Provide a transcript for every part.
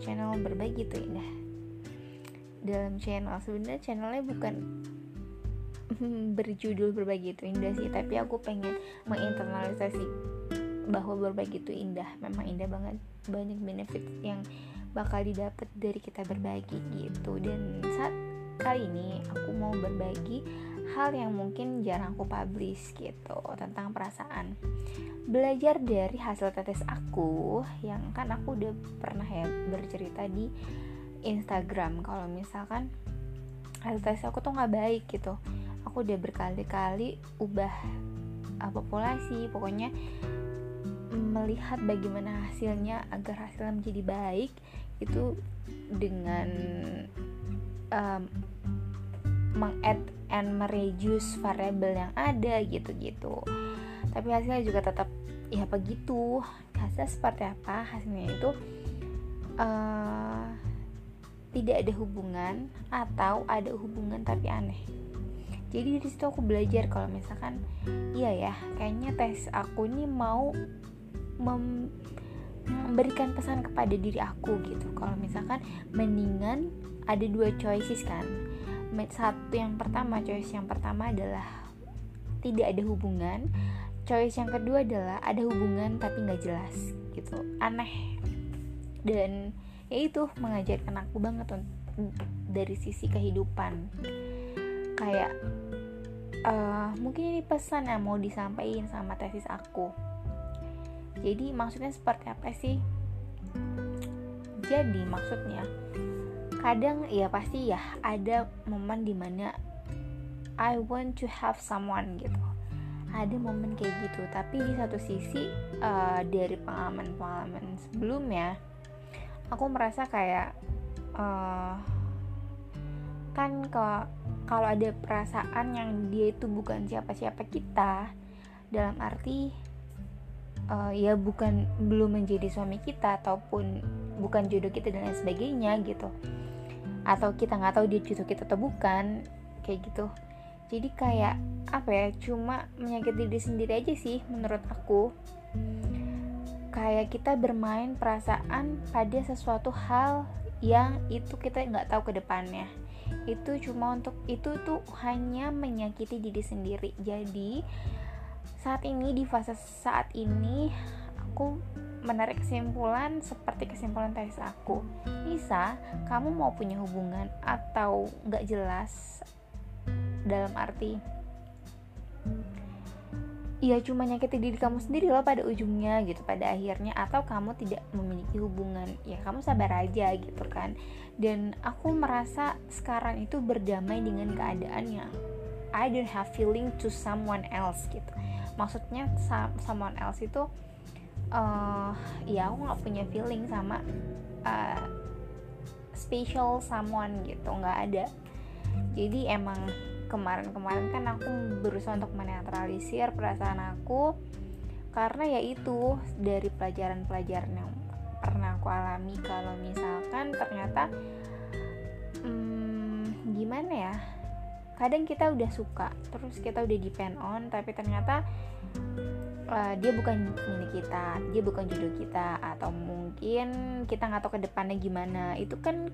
channel berbagi itu indah dalam channel sebenarnya channelnya bukan berjudul berbagi itu indah sih. Tapi aku pengen menginternalisasi bahwa berbagi itu indah. Memang indah banget. Banyak benefit yang bakal didapat dari kita berbagi gitu. Dan saat kali ini aku mau berbagi hal yang mungkin jarang aku publish gitu tentang perasaan. Belajar dari hasil tetes aku yang kan aku udah pernah ya bercerita di Instagram kalau misalkan hasil tetes aku tuh nggak baik gitu. Aku udah berkali-kali ubah uh, populasi pokoknya melihat bagaimana hasilnya agar hasilnya menjadi baik itu dengan um, mengadd and mereduce variabel yang ada gitu-gitu. Tapi hasilnya juga tetap ya begitu. Hasil seperti apa? Hasilnya itu uh, tidak ada hubungan atau ada hubungan tapi aneh. Jadi di situ aku belajar kalau misalkan iya ya kayaknya tes aku ini mau mem memberikan pesan kepada diri aku gitu. Kalau misalkan mendingan ada dua choices kan satu yang pertama choice yang pertama adalah tidak ada hubungan. Choice yang kedua adalah ada hubungan tapi nggak jelas gitu. Aneh. Dan ya itu mengajarkan aku banget dari sisi kehidupan. Kayak uh, mungkin ini pesan yang mau disampaikan sama tesis aku. Jadi maksudnya seperti apa sih? Jadi maksudnya kadang ya pasti ya ada momen di mana I want to have someone gitu. Ada momen kayak gitu. Tapi di satu sisi uh, dari pengalaman-pengalaman sebelumnya aku merasa kayak uh, kan kalau ada perasaan yang dia itu bukan siapa-siapa kita dalam arti uh, ya bukan belum menjadi suami kita ataupun bukan jodoh kita dan lain sebagainya gitu atau kita nggak tahu dia jodoh kita atau bukan kayak gitu. Jadi kayak apa ya cuma menyakiti diri sendiri aja sih menurut aku. Kayak kita bermain perasaan pada sesuatu hal yang itu kita nggak tahu ke depannya. Itu cuma untuk itu tuh hanya menyakiti diri sendiri. Jadi saat ini di fase saat ini aku menarik kesimpulan seperti kesimpulan tesis aku. Bisa kamu mau punya hubungan atau nggak jelas dalam arti ya cuma nyakiti diri kamu sendiri loh pada ujungnya gitu pada akhirnya atau kamu tidak memiliki hubungan. Ya kamu sabar aja gitu kan. Dan aku merasa sekarang itu berdamai dengan keadaan yang I don't have feeling to someone else gitu. Maksudnya someone else itu uh, ya aku nggak punya feeling sama uh, special someone gitu nggak ada. Jadi emang kemarin-kemarin kan aku berusaha untuk menetralisir perasaan aku karena ya itu dari pelajaran-pelajaran yang pernah aku alami kalau misalkan ternyata hmm, gimana ya kadang kita udah suka terus kita udah depend on tapi ternyata uh, dia bukan milik kita dia bukan jodoh kita atau mungkin kita nggak tahu ke depannya gimana. Itu kan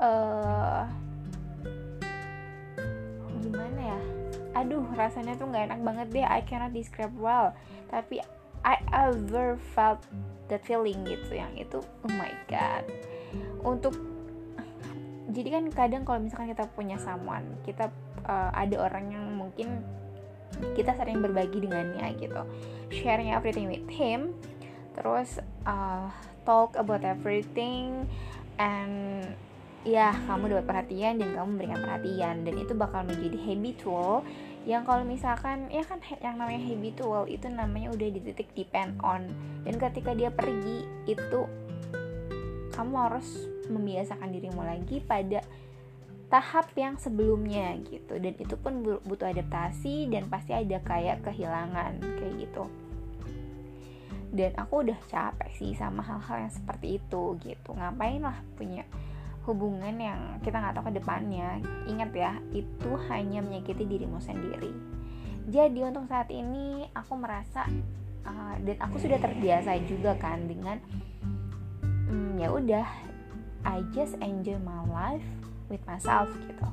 uh, gimana ya? Aduh rasanya tuh nggak enak banget deh. I cannot describe well. Tapi I ever felt that feeling gitu yang itu oh my god. Untuk jadi kan kadang kalau misalkan kita punya someone kita uh, ada orang yang mungkin kita sering berbagi dengannya gitu. Sharing everything with him. Terus uh, talk about everything and ya kamu dapat perhatian dan kamu memberikan perhatian. Dan itu bakal menjadi habitual yang kalau misalkan ya kan yang namanya habitual itu namanya udah di titik depend on. Dan ketika dia pergi itu kamu harus membiasakan dirimu lagi pada tahap yang sebelumnya gitu. Dan itu pun butuh adaptasi dan pasti ada kayak kehilangan kayak gitu. Dan aku udah capek sih sama hal-hal yang seperti itu gitu. Ngapain lah punya hubungan yang kita nggak tahu ke depannya. Ingat ya itu hanya menyakiti dirimu sendiri. Jadi untuk saat ini aku merasa uh, dan aku sudah terbiasa juga kan dengan hmm, ya udah I just enjoy my life with myself gitu.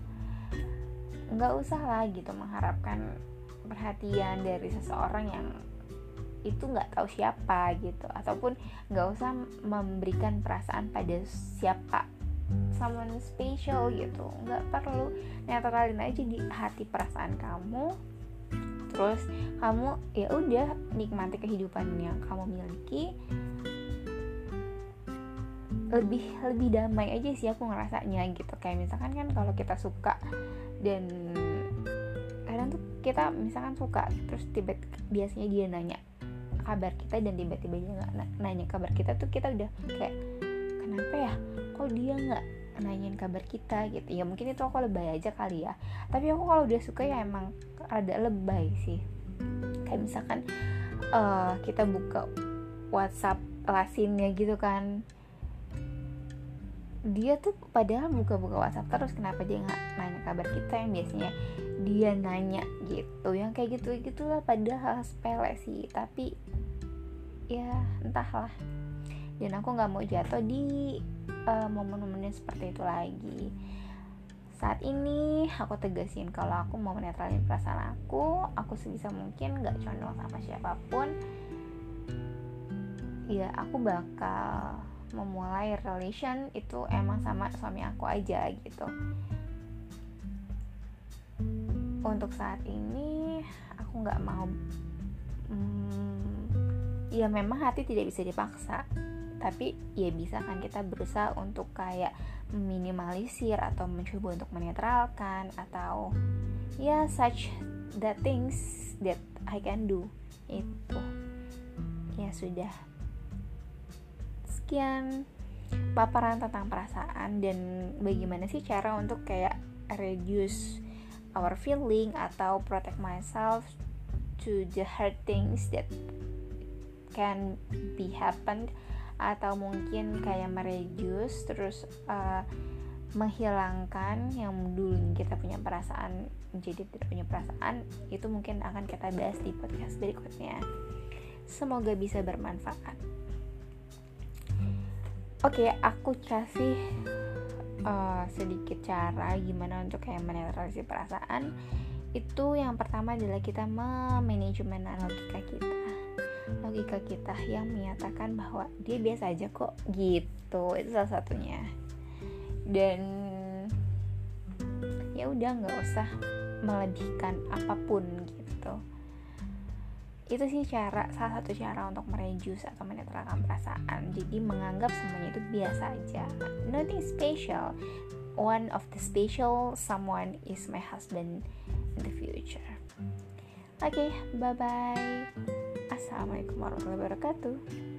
Nggak usah lah gitu mengharapkan perhatian dari seseorang yang itu nggak tahu siapa gitu. Ataupun nggak usah memberikan perasaan pada siapa someone special gitu. Nggak perlu netralin aja di hati perasaan kamu. Terus kamu ya udah nikmati kehidupan yang kamu miliki lebih lebih damai aja sih aku ngerasanya gitu. Kayak misalkan kan kalau kita suka dan kadang tuh kita misalkan suka terus tiba biasanya dia nanya kabar kita dan tiba-tiba dia nggak nanya kabar kita tuh kita udah kayak kenapa ya? Kok dia nggak nanyain kabar kita? gitu. Ya mungkin itu aku lebay aja kali ya. Tapi aku kalau udah suka ya emang ada lebay sih. Kayak misalkan uh, kita buka WhatsApp lasinnya gitu kan dia tuh padahal buka-buka WhatsApp terus kenapa dia nggak nanya kabar kita yang biasanya dia nanya gitu yang kayak gitu gitulah padahal sepele sih. Tapi ya entahlah. Dan aku nggak mau jatuh di uh, momen-momen seperti itu lagi. Saat ini aku tegasin kalau aku mau menetralin perasaan aku aku sebisa mungkin nggak condong sama siapa pun ya aku bakal memulai relation itu emang sama suami aku aja gitu. Untuk saat ini aku nggak mau hmm, ya memang hati tidak bisa dipaksa tapi ya bisa kan kita berusaha untuk kayak minimalisir atau mencoba untuk menetralkan atau ya such the things that I can do itu. Ya sudah sekian paparan tentang perasaan dan bagaimana sih cara untuk kayak reduce our feeling atau protect myself to the hard things that can be happened atau mungkin kayak mereduce terus uh, menghilangkan yang dulu kita punya perasaan jadi tidak punya perasaan itu mungkin akan kita bahas di podcast berikutnya. Semoga bisa bermanfaat oke okay, aku kasih uh, sedikit cara gimana untuk kayak menetralisir perasaan. Itu yang pertama adalah kita memanajemen logika kita. Logika kita yang menyatakan bahwa dia biasa aja kok gitu. Itu salah satunya. Dan ya udah nggak usah melebihkan apa pun gitu itu sih cara salah satu cara untuk mereduce atau menetralkan perasaan. Jadi menganggap semuanya itu biasa aja. Nothing special. One of the special someone is my husband in the future. Oke okay, bye bye Assalamualaikum warahmatullahi wabarakatuh.